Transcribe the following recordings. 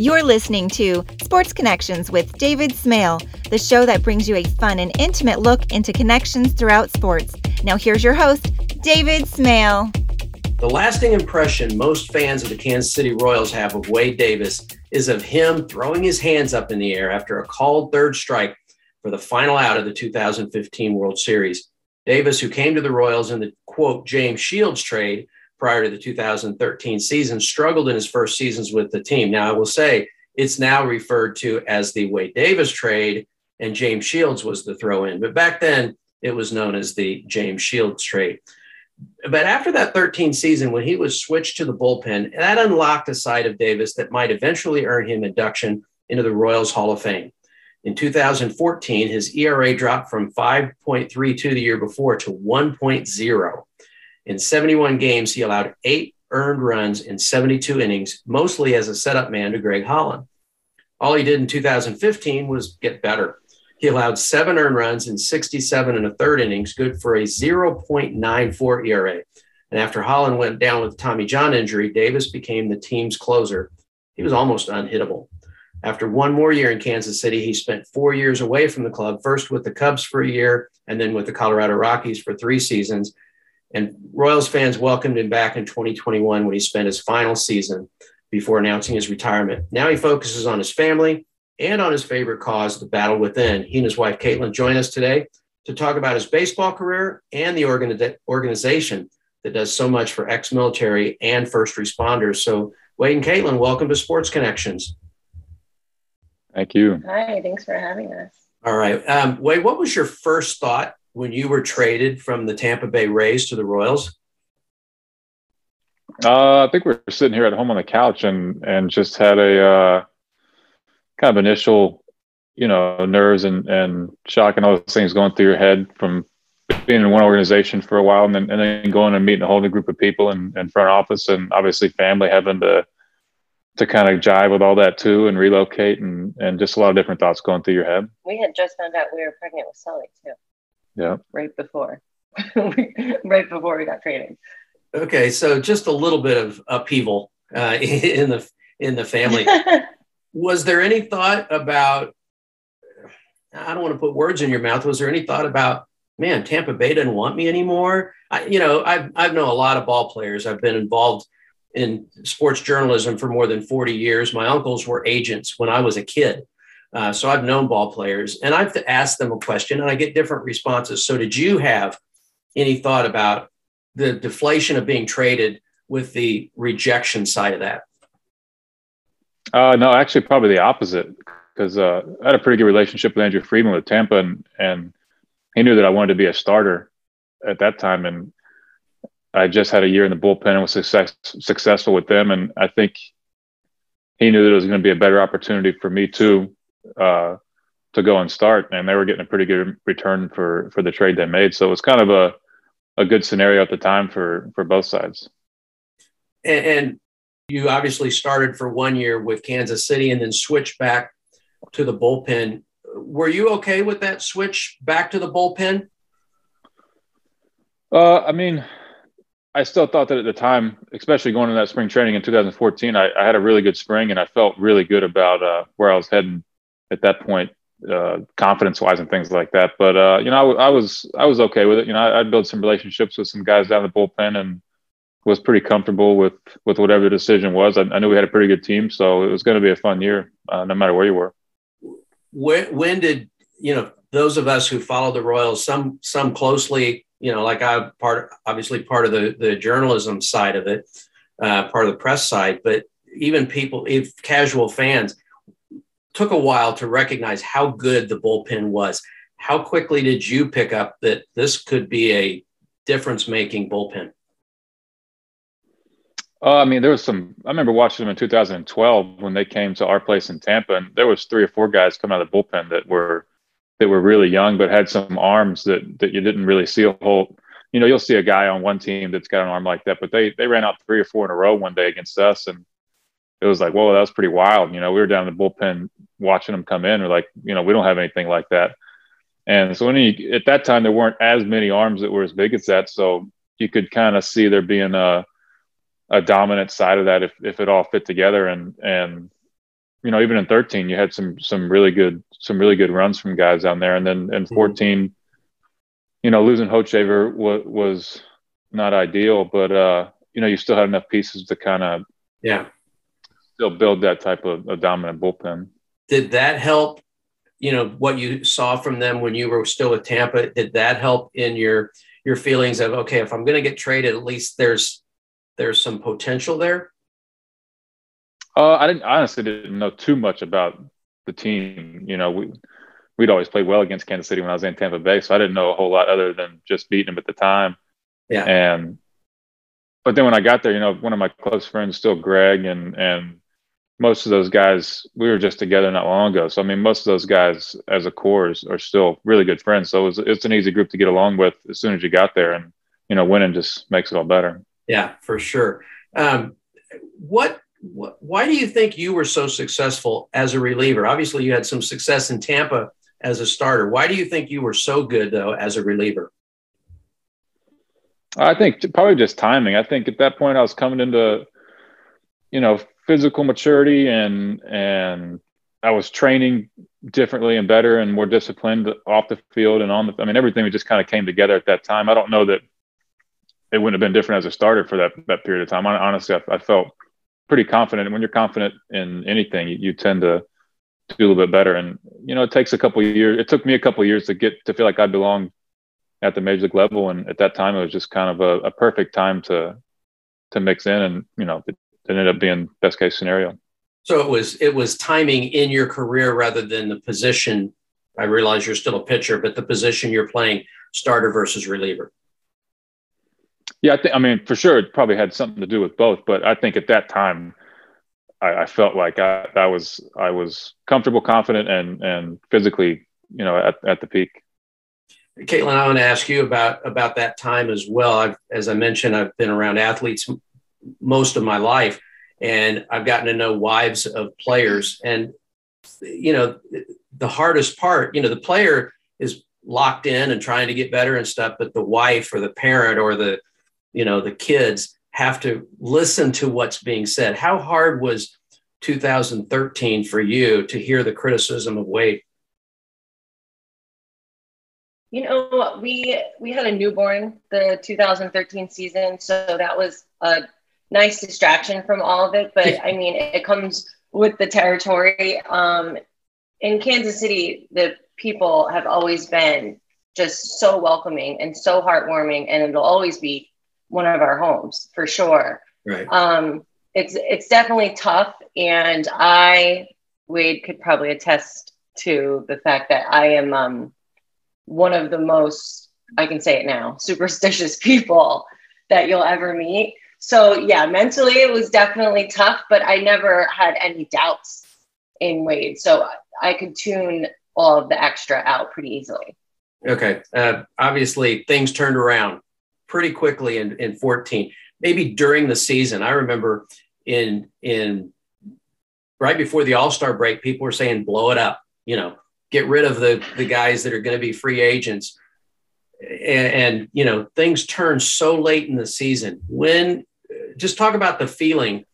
You're listening to Sports Connections with David Smale, the show that brings you a fun and intimate look into connections throughout sports. Now, here's your host, David Smale. The lasting impression most fans of the Kansas City Royals have of Wade Davis is of him throwing his hands up in the air after a called third strike for the final out of the 2015 World Series. Davis, who came to the Royals in the quote James Shields trade, prior to the 2013 season, struggled in his first seasons with the team. Now, I will say it's now referred to as the Wade Davis trade, and James Shields was the throw in. But back then, it was known as the James Shields trade. But after that 13 season, when he was switched to the bullpen, that unlocked a side of Davis that might eventually earn him induction into the Royals Hall of Fame. In 2014, his ERA dropped from 5.32 the year before to 1.0. In 71 games, he allowed eight earned runs in 72 innings, mostly as a setup man to Greg Holland. All he did in 2015 was get better. He allowed seven earned runs in 67 and a third innings, good for a 0.94 ERA. And after Holland went down with Tommy John injury, Davis became the team's closer. He was almost unhittable. After one more year in Kansas City, he spent four years away from the club, first with the Cubs for a year and then with the Colorado Rockies for three seasons. And Royals fans welcomed him back in 2021 when he spent his final season before announcing his retirement. Now he focuses on his family and on his favorite cause, the battle within. He and his wife, Caitlin, join us today to talk about his baseball career and the organization that does so much for ex military and first responders. So, Wade and Caitlin, welcome to Sports Connections. Thank you. Hi, thanks for having us. All right. Um, Wade, what was your first thought when you were traded from the Tampa Bay Rays to the Royals? Uh, I think we were sitting here at home on the couch and and just had a uh, kind of initial, you know, nerves and and shock and all those things going through your head from being in one organization for a while and then and then going and meeting a whole new group of people in, in front office and obviously family having to to kind of jive with all that too and relocate and and just a lot of different thoughts going through your head. We had just found out we were pregnant with Sully too. Yeah. Right before, right before we got training Okay, so just a little bit of upheaval uh, in the in the family. was there any thought about? I don't want to put words in your mouth. Was there any thought about, man, Tampa Bay doesn't want me anymore? I, you know, I've I've known a lot of ball players. I've been involved in sports journalism for more than 40 years. My uncles were agents when I was a kid. Uh, so I've known ball players and I've asked them a question and I get different responses. So did you have any thought about the deflation of being traded with the rejection side of that? Uh, no, actually, probably the opposite. Because uh, I had a pretty good relationship with Andrew Friedman with Tampa, and and he knew that I wanted to be a starter at that time, and I just had a year in the bullpen and was success, successful with them, and I think he knew that it was going to be a better opportunity for me too uh, to go and start, and they were getting a pretty good return for for the trade they made. So it was kind of a a good scenario at the time for for both sides. And, and you obviously started for one year with Kansas City, and then switched back to the bullpen. Were you okay with that switch back to the bullpen? Uh, I mean, I still thought that at the time, especially going into that spring training in 2014, I, I had a really good spring and I felt really good about uh, where I was heading at that point, uh, confidence wise and things like that. But uh, you know, I, I, was I was okay with it. You know, I, would build some relationships with some guys down the bullpen and was pretty comfortable with with whatever the decision was. I, I knew we had a pretty good team, so it was going to be a fun year, uh, no matter where you were. When, when did you know those of us who follow the Royals, some some closely, you know, like I part obviously part of the the journalism side of it, uh, part of the press side, but even people, if casual fans, took a while to recognize how good the bullpen was. How quickly did you pick up that this could be a difference making bullpen? Uh, I mean, there was some. I remember watching them in 2012 when they came to our place in Tampa, and there was three or four guys coming out of the bullpen that were that were really young, but had some arms that that you didn't really see a whole. You know, you'll see a guy on one team that's got an arm like that, but they they ran out three or four in a row one day against us, and it was like, whoa, that was pretty wild. You know, we were down in the bullpen watching them come in. We're like, you know, we don't have anything like that. And so when you, at that time, there weren't as many arms that were as big as that. So you could kind of see there being a, a dominant side of that if, if it all fit together. And, and you know, even in 13, you had some some really good some really good runs from guys down there, and then in mm-hmm. 14, mm-hmm. you know, losing Hochevar was was not ideal, but uh, you know, you still had enough pieces to kind of yeah still build that type of a dominant bullpen. Did that help? You know what you saw from them when you were still with Tampa. Did that help in your your feelings of okay, if I'm going to get traded, at least there's there's some potential there? Uh, I didn't honestly didn't know too much about the team. You know, we we'd always played well against Kansas City when I was in Tampa Bay, so I didn't know a whole lot other than just beating them at the time. Yeah. And but then when I got there, you know, one of my close friends, still Greg, and and most of those guys, we were just together not long ago. So I mean, most of those guys as a core are still really good friends. So it was, it's an easy group to get along with as soon as you got there, and you know, winning just makes it all better. Yeah, for sure. Um, what, what, why do you think you were so successful as a reliever? Obviously, you had some success in Tampa as a starter. Why do you think you were so good though as a reliever? I think probably just timing. I think at that point I was coming into, you know, physical maturity and and I was training differently and better and more disciplined off the field and on the. I mean, everything just kind of came together at that time. I don't know that it wouldn't have been different as a starter for that that period of time. I, honestly, I, I, felt pretty confident. And when you're confident in anything, you, you, tend to do a little bit better. And you know, it takes a couple years. It took me a couple years to get to feel like I belonged at the major league level. And at that time, it was just kind of a, a perfect time to to mix in. And you know, it, it ended up being best case scenario. So it was it was timing in your career rather than the position. I realize you're still a pitcher, but the position you're playing, starter versus reliever. Yeah, I think. I mean, for sure, it probably had something to do with both. But I think at that time, I, I felt like I, I was I was comfortable, confident, and and physically, you know, at, at the peak. Caitlin, I want to ask you about about that time as well. I've, as I mentioned, I've been around athletes most of my life, and I've gotten to know wives of players. And you know, the hardest part, you know, the player is locked in and trying to get better and stuff, but the wife or the parent or the you know the kids have to listen to what's being said how hard was 2013 for you to hear the criticism of wade you know we we had a newborn the 2013 season so that was a nice distraction from all of it but i mean it comes with the territory um in kansas city the people have always been just so welcoming and so heartwarming and it'll always be one of our homes for sure. Right. Um, it's it's definitely tough, and I Wade could probably attest to the fact that I am um, one of the most I can say it now superstitious people that you'll ever meet. So yeah, mentally it was definitely tough, but I never had any doubts in Wade, so I could tune all of the extra out pretty easily. Okay. Uh, obviously, things turned around pretty quickly in, in 14, maybe during the season. I remember in in right before the All-Star break, people were saying, blow it up, you know, get rid of the the guys that are going to be free agents. And, and you know, things turn so late in the season. When just talk about the feeling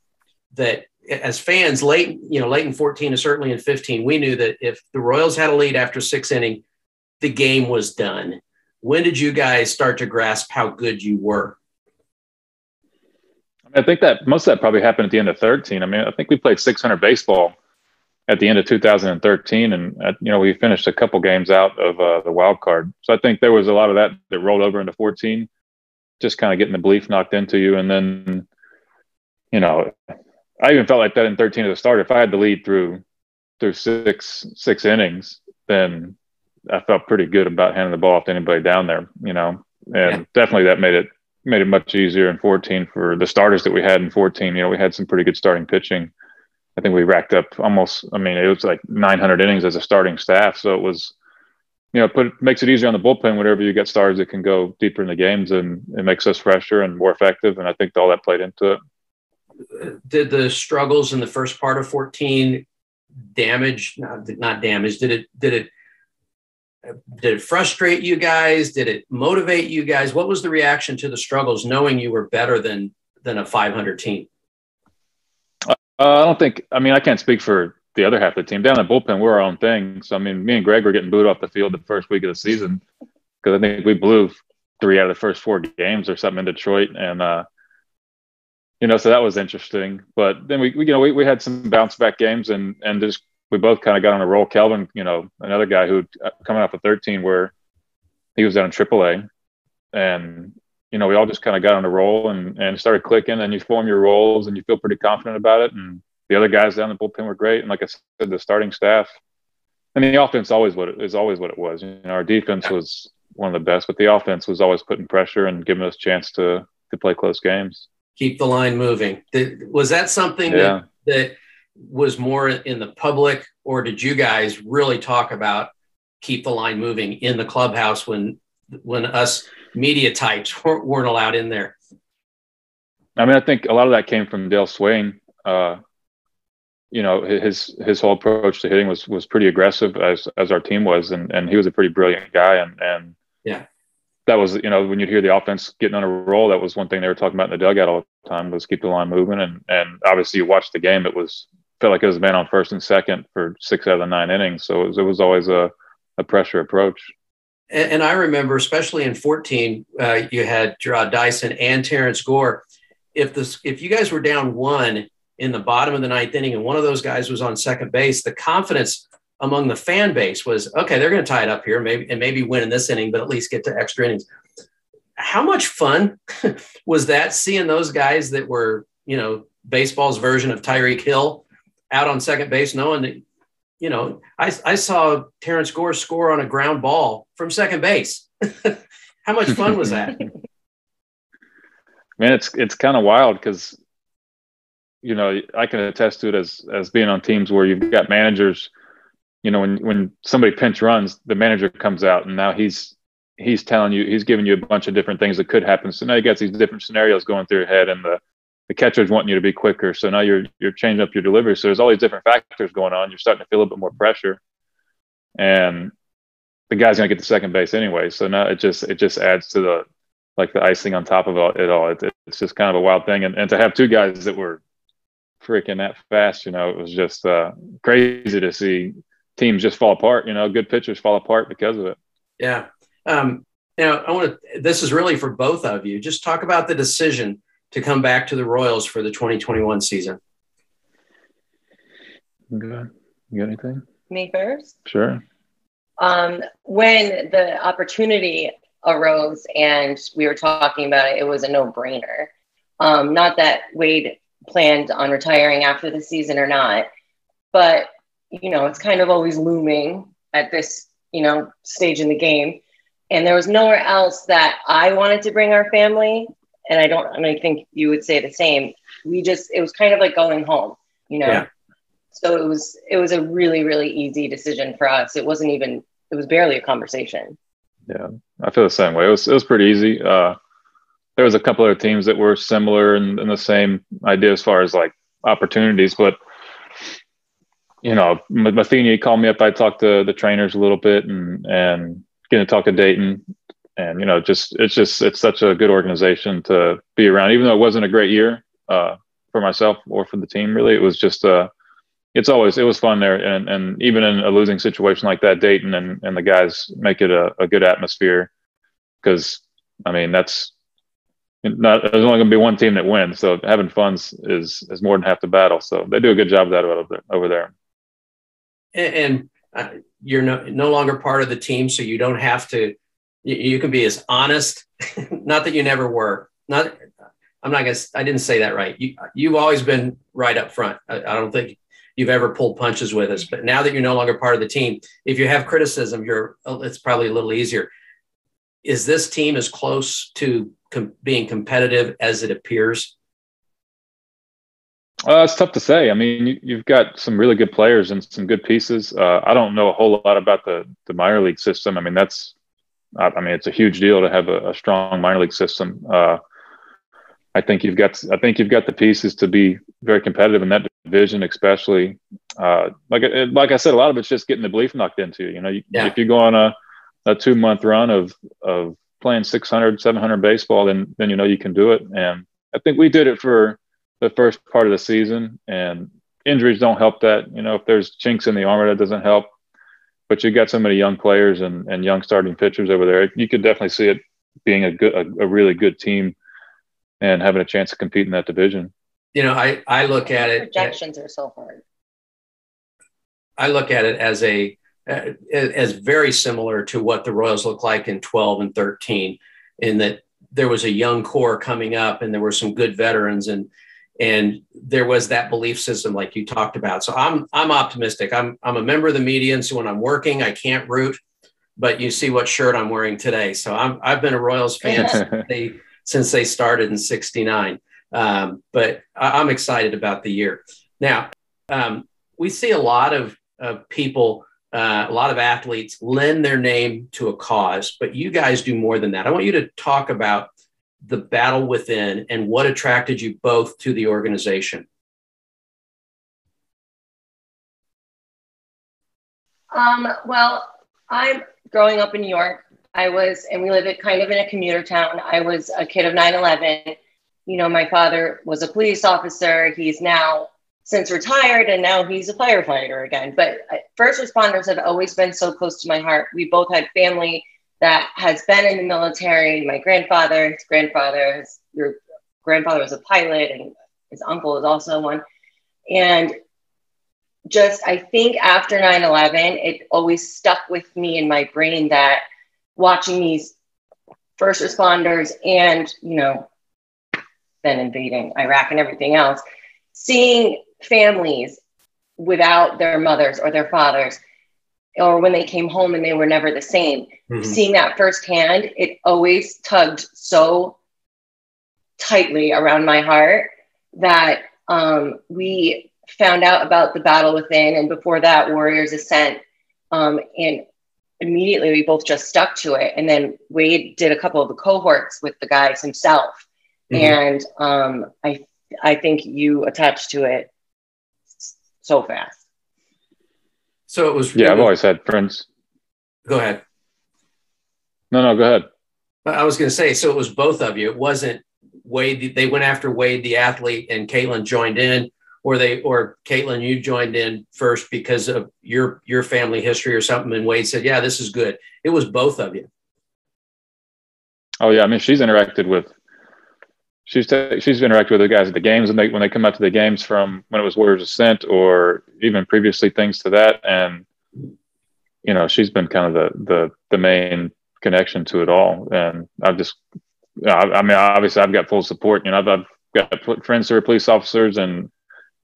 that as fans late, you know, late in 14 and certainly in 15, we knew that if the Royals had a lead after six inning, the game was done when did you guys start to grasp how good you were? I think that most of that probably happened at the end of 13. I mean, I think we played 600 baseball at the end of 2013, and uh, you know we finished a couple games out of uh, the wild card. So I think there was a lot of that that rolled over into 14, just kind of getting the belief knocked into you, and then you know I even felt like that in 13 at the start. If I had the lead through through six six innings, then I felt pretty good about handing the ball off to anybody down there, you know, and yeah. definitely that made it made it much easier in 14 for the starters that we had in 14. You know, we had some pretty good starting pitching. I think we racked up almost. I mean, it was like 900 innings as a starting staff, so it was, you know, put makes it easier on the bullpen whenever you get stars that can go deeper in the games, and it makes us fresher and more effective. And I think all that played into it. Did the struggles in the first part of 14 damage? Not, not damage. Did it? Did it? did it frustrate you guys? Did it motivate you guys? What was the reaction to the struggles, knowing you were better than than a 500 team? Uh, I don't think. I mean, I can't speak for the other half of the team. Down in the bullpen, we're our own thing. So I mean, me and Greg were getting booed off the field the first week of the season because I think we blew three out of the first four games or something in Detroit, and uh, you know, so that was interesting. But then we, we you know, we, we had some bounce back games, and and just we both kind of got on a roll. Kelvin, you know, another guy who uh, coming off of 13, where he was down in AAA, and you know, we all just kind of got on a roll and and started clicking, and you form your roles, and you feel pretty confident about it, and the other guys down the bullpen were great, and like I said, the starting staff. Mean, the offense always what it is always what it was. You know, our defense was one of the best, but the offense was always putting pressure and giving us a chance to to play close games. Keep the line moving. Did, was that something yeah. that, that was more in the public, or did you guys really talk about keep the line moving in the clubhouse when when us media types weren't allowed in there? I mean, I think a lot of that came from Dale Sveum. Uh, you know, his his whole approach to hitting was was pretty aggressive as as our team was, and and he was a pretty brilliant guy, and and that was you know when you'd hear the offense getting on a roll, that was one thing they were talking about in the dugout all the time was keep the line moving, and and obviously you watched the game, it was felt like it was man on first and second for six out of the nine innings, so it was, it was always a a pressure approach. And, and I remember, especially in 14, uh, you had Jarrod Dyson and Terrence Gore. If this, if you guys were down one in the bottom of the ninth inning and one of those guys was on second base, the confidence among the fan base was okay, they're going to tie it up here, maybe and maybe win in this inning, but at least get to extra innings. How much fun was that seeing those guys that were, you know, baseball's version of Tyreek Hill out on second base, knowing that, you know, I, I saw Terrence Gore score on a ground ball from second base. How much fun was that? Man, it's it's kind of wild because you know, I can attest to it as as being on teams where you've got managers. You know, when when somebody pinch runs, the manager comes out and now he's he's telling you he's giving you a bunch of different things that could happen. So now you got these different scenarios going through your head, and the the catcher's wanting you to be quicker. So now you're you're changing up your delivery. So there's all these different factors going on. You're starting to feel a little bit more pressure, and the guy's gonna get to second base anyway. So now it just it just adds to the like the icing on top of it all. It, it's just kind of a wild thing, and and to have two guys that were freaking that fast. You know, it was just uh, crazy to see teams just fall apart. You know, good pitchers fall apart because of it. Yeah. Um, now I want to. This is really for both of you. Just talk about the decision to come back to the Royals for the 2021 season. Good. You got anything? Me first. Sure. Um, when the opportunity arose and we were talking about it, it was a no-brainer. Um, not that Wade planned on retiring after the season or not. But, you know, it's kind of always looming at this, you know, stage in the game. And there was nowhere else that I wanted to bring our family. And I don't, and I think you would say the same. We just, it was kind of like going home, you know? Yeah. So it was, it was a really, really easy decision for us. It wasn't even, it was barely a conversation. Yeah, I feel the same way. It was, it was pretty easy. Uh, there was a couple other teams that were similar and, and the same idea as far as like opportunities, but you know, Matheny called me up. I talked to the trainers a little bit and and getting to talk to Dayton, and you know, just it's just it's such a good organization to be around. Even though it wasn't a great year uh, for myself or for the team, really, it was just uh, it's always it was fun there. And and even in a losing situation like that, Dayton and and the guys make it a, a good atmosphere because I mean that's not there's only going to be one team that wins. So having fun is is more than half the battle. So they do a good job of that over there. And, and uh, you're no, no longer part of the team, so you don't have to. You, you can be as honest. not that you never were. Not. I'm not gonna. I didn't say that right. You you've always been right up front. I, I don't think you've ever pulled punches with us. But now that you're no longer part of the team, if you have criticism, you're it's probably a little easier. Is this team as close to com- being competitive as it appears? Uh, it's tough to say. I mean, you, have got some really good players and some good pieces. Uh, I don't know a whole lot about the the minor league system. I mean, that's, I, I mean, it's a huge deal to have a, a strong minor league system. Uh, I think you've got, I think you've got the pieces to be very competitive in that division, especially. Uh, like, like I said, a lot of it's just getting the belief knocked into you. You know, you, yeah. if you go on a, a two month run of of playing 600, 700 baseball, then then you know you can do it. And I think we did it for the first part of the season, and injuries don't help that. You know, if there's chinks in the armor, that doesn't help. But you got so many young players and, and young starting pitchers over there. You could definitely see it being a good, a, a really good team and having a chance to compete in that division. You know, I, I look at it. Projections are so hard. I look at it as a uh, as very similar to what the Royals look like in 12 and 13, in that there was a young core coming up and there were some good veterans and and there was that belief system like you talked about. So I'm I'm optimistic. I'm I'm a member of the media, and so when I'm working, I can't root, but you see what shirt I'm wearing today. So I'm I've been a Royals fan since they since they started in '69. Um, but I, am excited about the year. Now um, we see a lot of, of people uh, a lot of athletes lend their name to a cause, but you guys do more than that. I want you to talk about the battle within and what attracted you both to the organization. Um, well, I'm growing up in New York. I was, and we live kind of in a commuter town. I was a kid of 9 11. You know, my father was a police officer. He's now since retired and now he's a firefighter again. But uh, first responders have always been so close to my heart. We both had family that has been in the military. My grandfather, his grandfather, his, your grandfather was a pilot, and his uncle is also one. And just, I think after 9 11, it always stuck with me in my brain that watching these first responders and, you know, then invading Iraq and everything else, seeing families without their mothers or their fathers or when they came home and they were never the same mm-hmm. seeing that firsthand it always tugged so tightly around my heart that um, we found out about the battle within and before that warriors ascent um, and immediately we both just stuck to it and then wade did a couple of the cohorts with the guys himself mm-hmm. and um, i i think you attached to it so fast. So it was. Yeah, I've always had friends. Go ahead. No, no, go ahead. I was going to say, so it was both of you. It wasn't Wade. They went after Wade, the athlete, and Caitlin joined in, or they, or Caitlin, you joined in first because of your your family history or something. And Wade said, "Yeah, this is good." It was both of you. Oh yeah, I mean, she's interacted with she's t- she's interacted with the guys at the games and they when they come out to the games from when it was Warriors Ascent or even previously things to that, and you know she's been kind of the the the main connection to it all, and I've just I, I mean obviously I've got full support. You know I've, I've got friends who are police officers, and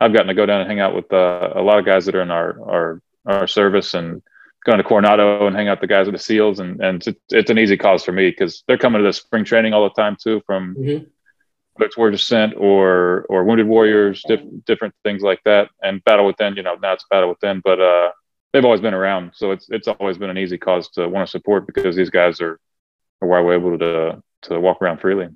I've gotten to go down and hang out with uh, a lot of guys that are in our our our service and going to Coronado and hang out with the guys with the SEALs, and and it's, it's an easy cause for me because they're coming to the spring training all the time too from. Mm-hmm it's Warriors Ascent or or Wounded Warriors, diff, different things like that. And Battle Within, you know, now it's Battle Within, but uh, they've always been around, so it's it's always been an easy cause to want to support because these guys are are why we're able to to walk around freely.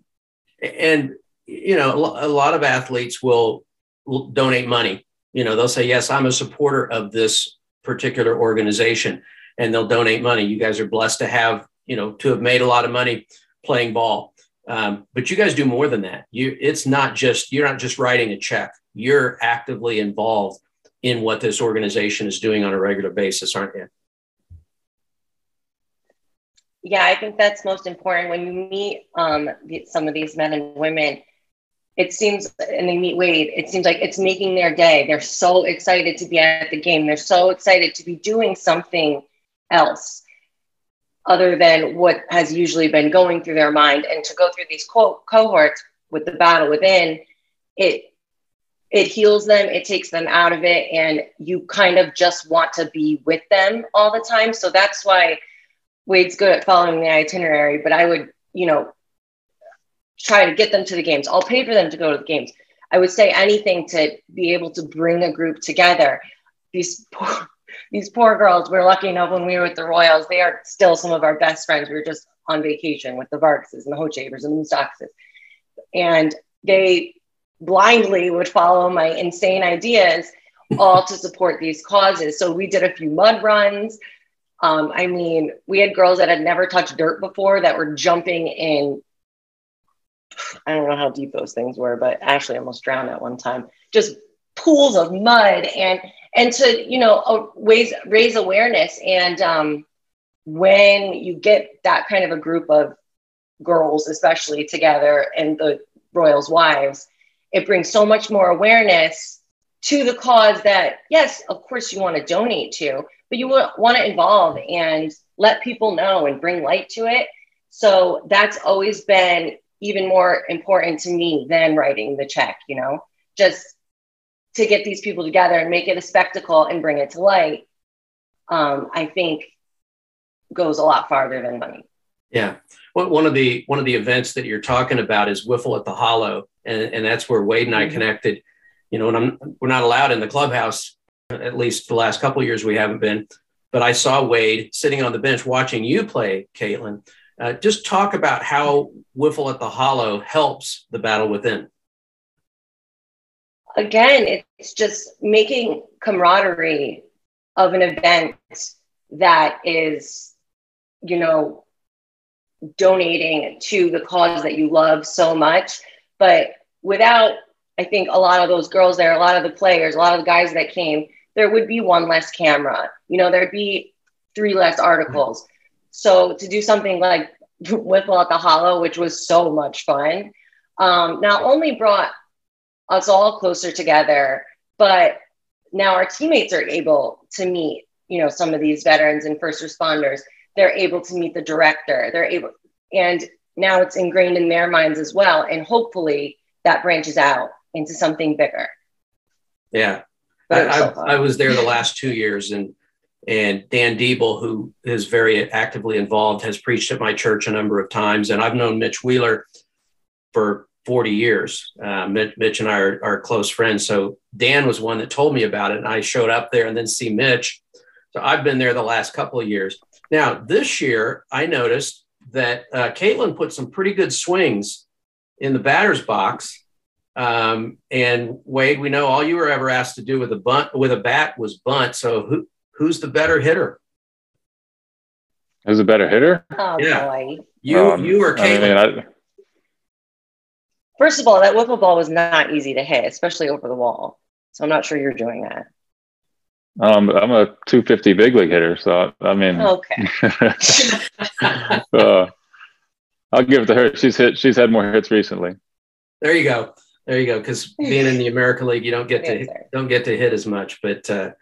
And you know, a lot of athletes will, will donate money. You know, they'll say, "Yes, I'm a supporter of this particular organization," and they'll donate money. You guys are blessed to have you know to have made a lot of money playing ball um, but you guys do more than that. You, it's not just you're not just writing a check. You're actively involved in what this organization is doing on a regular basis, aren't you? Yeah, I think that's most important when you meet um, some of these men and women. It seems, and they meet Wade. It seems like it's making their day. They're so excited to be at the game. They're so excited to be doing something else other than what has usually been going through their mind. And to go through these co- cohorts with the battle within it it heals them it takes them out of it and you kind of just want to be with them all the time. So that's why wade's good at following the itinerary but i would you know try to get them to the games. I'll pay for them to go to the games. I would say anything to be able to bring a group together. These poor these poor girls, we're lucky enough when we were with the Royals, they are still some of our best friends. We were just on vacation with the Vargases and the Hochevars and the Moustakases. And they blindly would follow my insane ideas all to support these causes. So we did a few mud runs. Um, I mean, we had girls that had never touched dirt before that were jumping in. I don't know how deep those things were, but Ashley almost drowned at one time. Just pools of mud and and to you know raise raise awareness. And um, when you get that kind of a group of girls especially together and the royals wives it brings so much more awareness to the cause that yes of course you want to donate to but you want to involve and let people know and bring light to it. So that's always been even more important to me than writing the check you know? Just to get these people together and make it a spectacle and bring it to light, um, I think goes a lot farther than money. Yeah. Well, one of the one of the events that you're talking about is Wiffle at the Hollow, and, and that's where Wade and I mm-hmm. connected. You know, and I'm we're not allowed in the clubhouse, at least the last couple years we haven't been. But I saw Wade sitting on the bench watching you play, Caitlin. Uh, just talk about how Wiffle at the Hollow helps the battle within again, it's just making camaraderie of an event that is, you know, donating to the cause that you love so much. But without, I think, a lot of those girls there, a lot of the players, a lot of the guys that came, there would be one less camera. You know, there'd be three less articles. So to do something like Wiffle at the Hollow, which was so much fun, um, not only brought us all closer together. But now our teammates are able to meet, you know, some of these veterans and first responders. They're able to meet the director. They're able, and now it's ingrained in their minds as well. And hopefully that branches out into something bigger. Yeah. I, I, I, was there the last two years and and Dan Diebel, who is very actively involved, has preached at my church a number of times. And I've known Mitch Wheeler for 40 years. Uh, Mitch, Mitch, and I are, are, close friends. So Dan was one that told me about it, and I showed up there and then see Mitch. So I've been there the last couple of years. Now, this year, I noticed that uh, Caitlin put some pretty good swings in the batter's box. Um, and Wade, we know all you were ever asked to do with a bunt with a bat was bunt. So who who's the better hitter? Who's a better hitter? Oh yeah. boy. You um, you or Caitlin? I mean, I, First of all, that wiffle ball was not easy to hit, especially over the wall. So I'm not sure you're doing that. Um, I'm a 250 big league hitter, so I mean, okay. uh, I'll give it to her. She's hit. She's had more hits recently. There you go. There you go. Because being in the American League, you don't get to don't get to hit as much. But uh,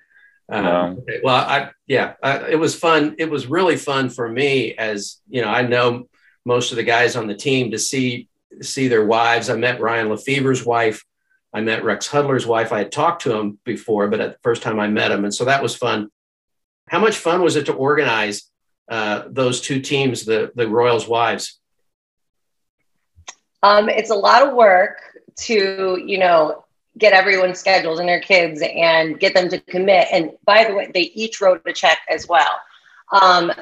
um, no. okay. well, I yeah, I, it was fun. It was really fun for me, as you know. I know most of the guys on the team to see see their wives. I met Ryan Lefebvre's wife. I met Rex Hudler's wife. I had talked to him before, but at the first time I met him. And so that was fun. How much fun was it to organize uh, those two teams, the, the Royals wives? Um, it's a lot of work to, you know, get everyone's schedules and their kids and get them to commit. And by the way, they each wrote a check as well. Um,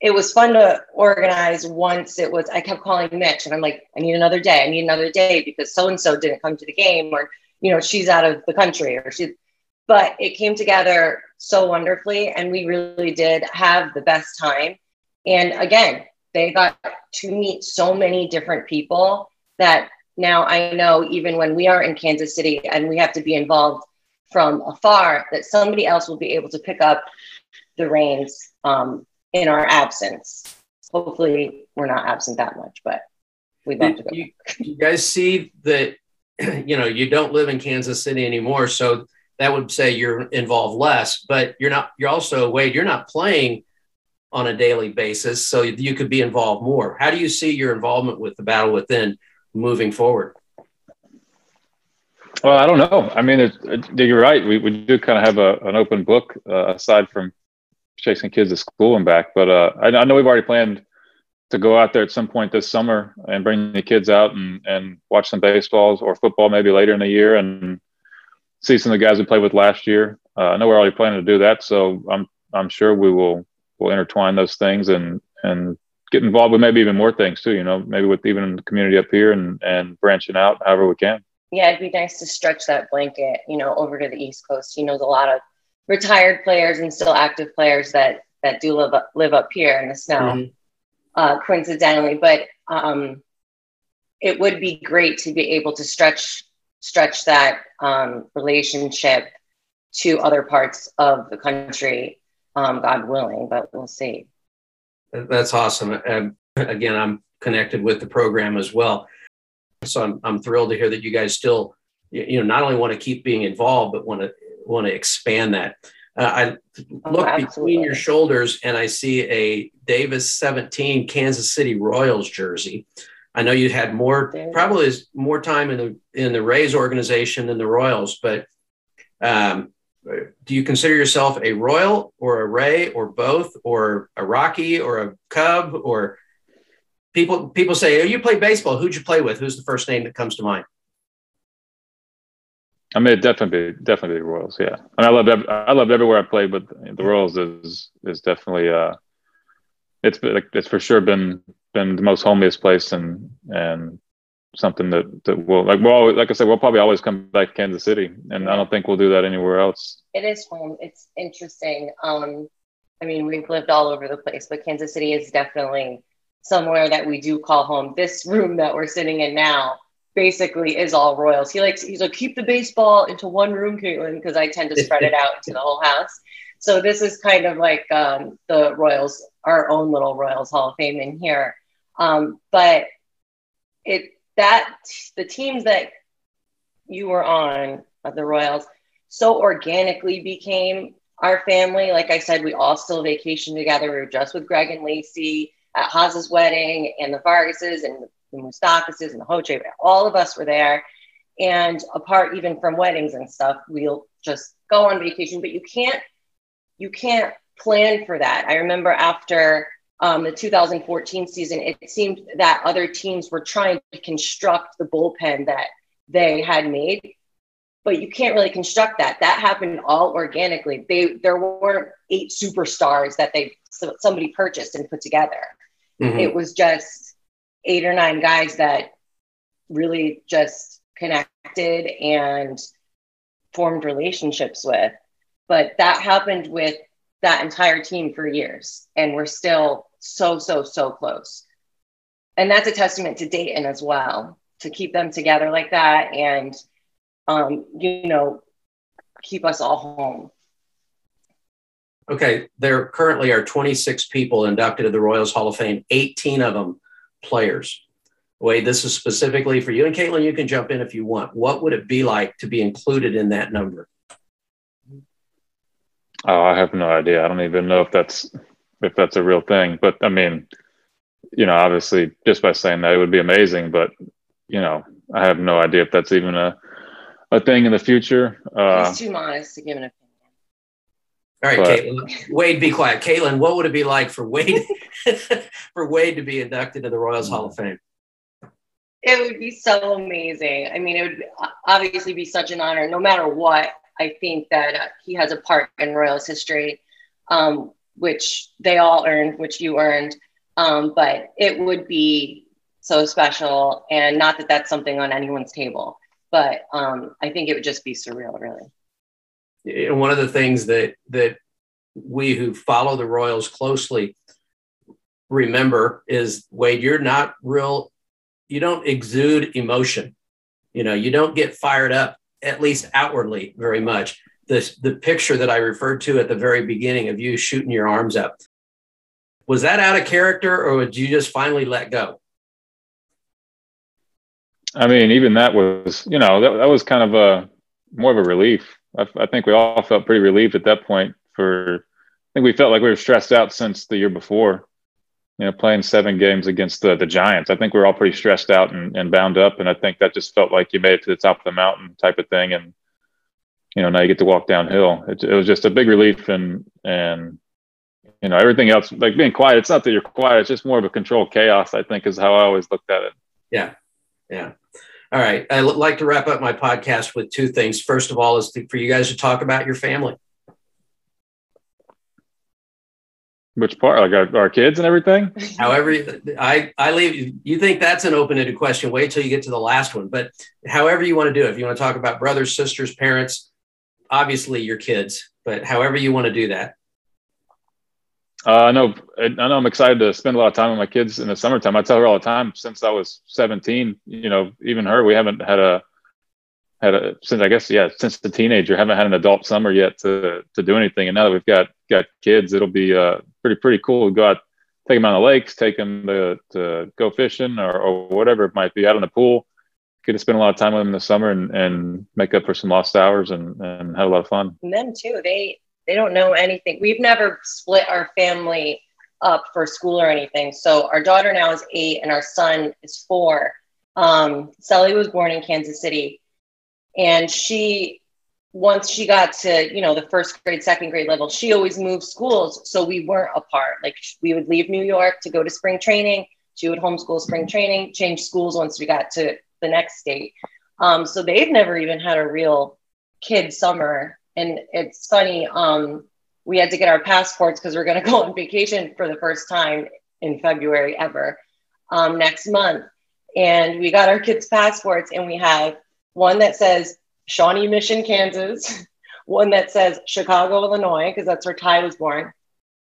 it was fun to organize once it was i kept calling mitch and i'm like i need another day. I need another day because so and so didn't come to the game or you know she's out of the country or she but it came together so wonderfully and we really did have the best time. And again they got to meet so many different people that now i know even when we are in kansas city and we have to be involved from afar that somebody else will be able to pick up the reins um, in our absence. Hopefully, we're not absent that much, but we'd love to go. You, you guys see that, you know, you don't live in Kansas City anymore. So that would say you're involved less, but you're not, you're also, Wade, you're not playing on a daily basis. So you could be involved more. How do you see your involvement with the battle within moving forward? Well, I don't know. I mean, it, it, you're right. We, we do kind of have a, an open book uh, aside from chasing kids to school and back. But uh, I, I, know we've already planned to go out there at some point this summer and bring the kids out and, and watch some baseballs or football maybe later in the year and see some of the guys we played with last year. Uh, I know we're already planning to do that, so I'm I'm sure we will will intertwine those things and and get involved with maybe even more things too. You know, maybe with even the community up here and and branching out however we can. Yeah, it'd be nice to stretch that blanket, you know, over to the East Coast. He knows a lot of retired players and still active players that that do live up, live up here in the snow, mm-hmm. uh, coincidentally. But um, it would be great to be able to stretch stretch that um, relationship to other parts of the country, um, God willing, but we'll see. That's awesome. Um, again, I'm connected with the program as well. So I'm, I'm thrilled to hear that you guys still, you know, not only want to keep being involved, but want to want to expand that. Uh, I oh, look oh, between your shoulders and I see a Davis 17 Kansas City Royals jersey. I know you had more, probably is more time in the in the Rays organization than the Royals, but um, do you consider yourself a Royal or a Ray or both or a Rocky or a Cub or people people say, "Oh, you play baseball. Who'd you play with? Who's the first name that comes to mind?" I mean, it definitely, definitely the Royals. Yeah, mean, I loved, I loved everywhere I played, but the Royals is is definitely, uh, it's it's for sure been been the most homeliest place and and something that that will like well like I said we'll probably always come back to Kansas City and I don't think we'll do that anywhere else. It is home. It's interesting. Um, I mean we've lived all over the place, but Kansas City is definitely somewhere that we do call home. This room that we're sitting in now basically is all Royals. He likes he's like keep the baseball into one room, Caitlin, because I tend to spread it out to the whole house. So this is kind of like um, the Royals, our own little Royals Hall of Fame in here. Um, but it that the teams that you were on of the Royals so organically became our family. Like I said, we all still vacation together. We were just with Greg and Lacey at Haas's wedding and the Vargases and the Moustakas and the Hoche. All of us were there. And apart even from weddings and stuff, we'll just go on vacation. But you can't you can't plan for that. I remember after um, the 2014 season, it seemed that other teams were trying to construct the bullpen that they had made, but you can't really construct that. That happened all organically. They there weren't eight superstars that they somebody purchased and put together. Mm-hmm. It was just eight or nine guys that really just connected and formed relationships with. But that happened with that entire team for years, and we're still so, so, so close. And that's a testament to Dayton as well to keep them together like that and, um, you know, keep us all home. Okay, there currently are 26 people inducted to the Royals Hall of Fame, 18 of them players. Wade, this is specifically for you. And Caitlin, you can jump in if you want. What would it be like to be included in that number? Oh, I have no idea. I don't even know if that's if that's a real thing. But I mean, you know, obviously, just by saying that, it would be amazing. But you know, I have no idea if that's even a a thing in the future. Uh, He's too modest to give an opinion. All right, but, Caitlin. Wade, be quiet. Caitlin, what would it be like for Wade for Wade to be inducted to the Royals Hall of Fame? It would be so amazing. I mean, it would obviously be such an honor, no matter what. I think that uh, he has a part in Royals history. Um, which they all earned, which you earned. Um, but it would be so special. And not that that's something on anyone's table, but um, I think it would just be surreal, really. And one of the things that that we who follow the Royals closely remember is Wade, you're not real, you don't exude emotion. You know, you don't get fired up, at least outwardly, very much the, the picture that I referred to at the very beginning of you shooting your arms up. Was that out of character or did you just finally let go? I mean, even that was, you know, that, that was kind of a more of a relief. I, I think we all felt pretty relieved at that point for, I think we felt like we were stressed out since the year before, you know, playing seven games against the, the Giants. I think we are all pretty stressed out and, and bound up. And I think that just felt like you made it to the top of the mountain type of thing. And, you know now you get to walk downhill it, it was just a big relief and and you know everything else like being quiet it's not that you're quiet it's just more of a controlled chaos i think is how i always looked at it yeah yeah all right i'd like to wrap up my podcast with two things. First of all is to, for you guys to talk about your family. Which part? Like our, our kids and everything? However i i leave you think that's an open-ended question wait till you get to the last one but however you want to do it. If you want to talk about brothers sisters parents obviously your kids, but however you want to do that. Uh, I know. I know. I'm excited to spend a lot of time with my kids in the summertime. I tell her all the time since I was 17. You know, even her, we haven't had a had a since I guess yeah since the teenager haven't had an adult summer yet to to do anything and now that we've got got kids it'll be uh pretty pretty cool to go out take them on the lakes take them to, to go fishing or, or whatever it might be out in the pool get to spend a lot of time with them in the summer and, and make up for some lost hours and, and have a lot of fun and them too they they don't know anything. We've never split our family up for school or anything. So our daughter now is eight and our son is four. Um, Sully was born in Kansas City. And she once she got to you know the first grade second grade level she always moved schools. So we weren't apart. Like we would leave new york to go to spring training. She would homeschool spring training change schools once we got to the next state. Um, so they've never even had a real kid summer and it's funny um, we had to get our passports because we're going to go on vacation for the first time in february ever um, next month and we got our kids passports and we have one that says Shawnee Mission, Kansas, one that says Chicago, Illinois, because that's where Ty was born,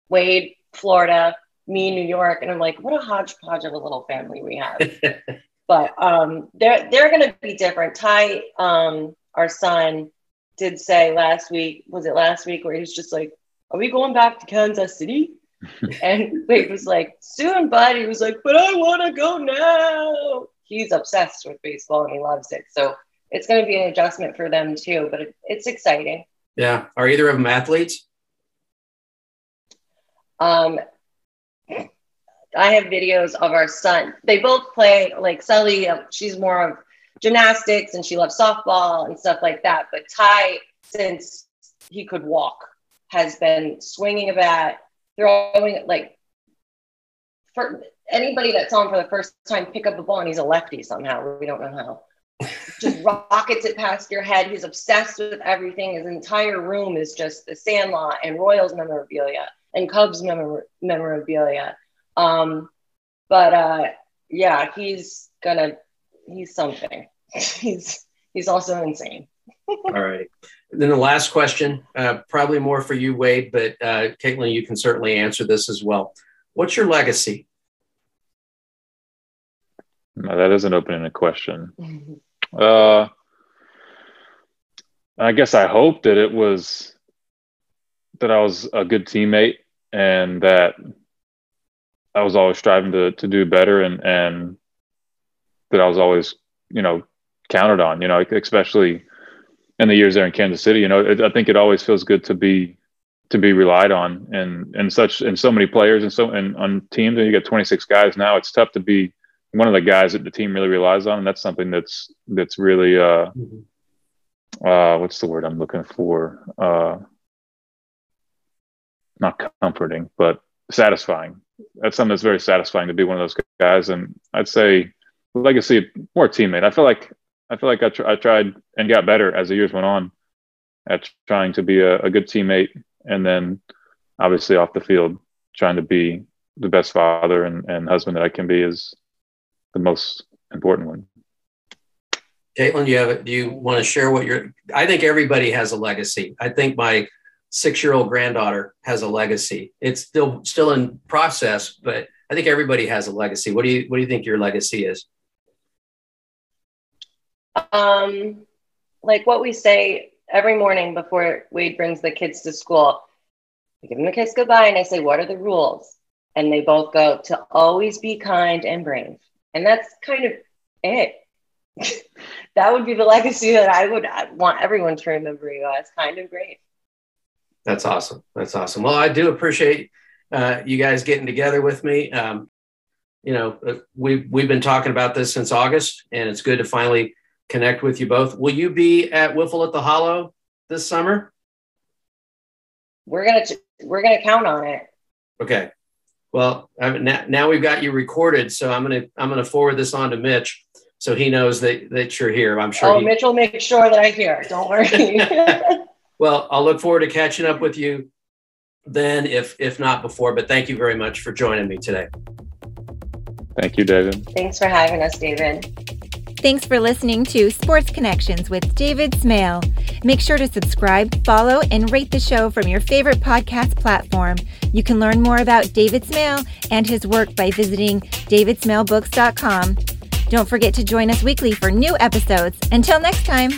Wade, Florida, me, New York. And I'm like, what a hodgepodge of a little family we have. but um, they're, they're going to be different. Ty, um, our son, did say last week, was it last week, where he was just like, are we going back to Kansas City? and Wade was like, soon, bud. He was like, but I want to go now. He's obsessed with baseball and he loves it. So it's going to be an adjustment for them too, but it, it's exciting. Yeah. Are either of them athletes? Um, I have videos of our son. They both play like Sully. Uh, she's more of gymnastics and she loves softball and stuff like that. But Ty, since he could walk, has been swinging a bat, throwing it like for anybody that saw him for the first time pick up a ball and he's a lefty somehow. We don't know how just rockets it past your head. He's obsessed with everything. His entire room is just the Sandlot and Royals memorabilia and Cubs memor- memorabilia. Um, but uh, yeah, he's gonna he's something. he's he's also insane. All right. Then the last question, uh, probably more for you, Wade, but uh, Caitlin, you can certainly answer this as well. What's your legacy? No, that is an open-ended question. Uh, I guess I hope that it was that I was a good teammate and that I was always striving to to do better and and that I was always you know counted on. You know, especially in the years there in Kansas City. You know, it, I think it always feels good to be to be relied on and and such and so many players and so and on teams and you got 26 guys now it's tough to be one of the guys that the team really relies on, and that's something that's that's really uh, mm-hmm. uh, what's the word I'm looking for? Uh, not comforting, but satisfying. That's something that's very satisfying to be one of those guys, and I'd say legacy more teammate. I feel like I feel like I, tr- I tried and got better as the years went on at trying to be a, a good teammate, and then obviously off the field trying to be the best father and, and husband that I can be is the most important one. Caitlin, you have it. do you want to share what your I think everybody has a legacy. I think my six-year-old granddaughter has a legacy. It's still still in process, but I think everybody has a legacy. What do you what do you think your legacy is? Um like what we say every morning before Wade brings the kids to school. I give them a kiss goodbye and I say, What are the rules? And they both go to always be kind and brave. And that's kind of it. that would be the legacy that I would want everyone to remember you as kind of great. That's awesome. That's awesome. Well, I do appreciate uh, you guys getting together with me. Um, you know, uh, we've we've been talking about this since August, and it's good to finally connect with you both. Will you be at Wiffle at the Hollow this summer? We're gonna we're gonna count on it. Okay, well, now, now we've got you recorded, so I'm gonna I'm gonna forward this on to Mitch, so he knows that that you're here. I'm sure. Oh, he... Mitch will make sure that I hear. Don't worry. well, I'll look forward to catching up with you then, if if not before. But thank you very much for joining me today. Thank you, David. Thanks for having us, David. Thanks for listening to Sports Connections with David Smale. Make sure to subscribe, follow, and rate the show from your favorite podcast platform. You can learn more about David Smale and his work by visiting davidsmalebooks.com. Don't forget to join us weekly for new episodes. Until next time.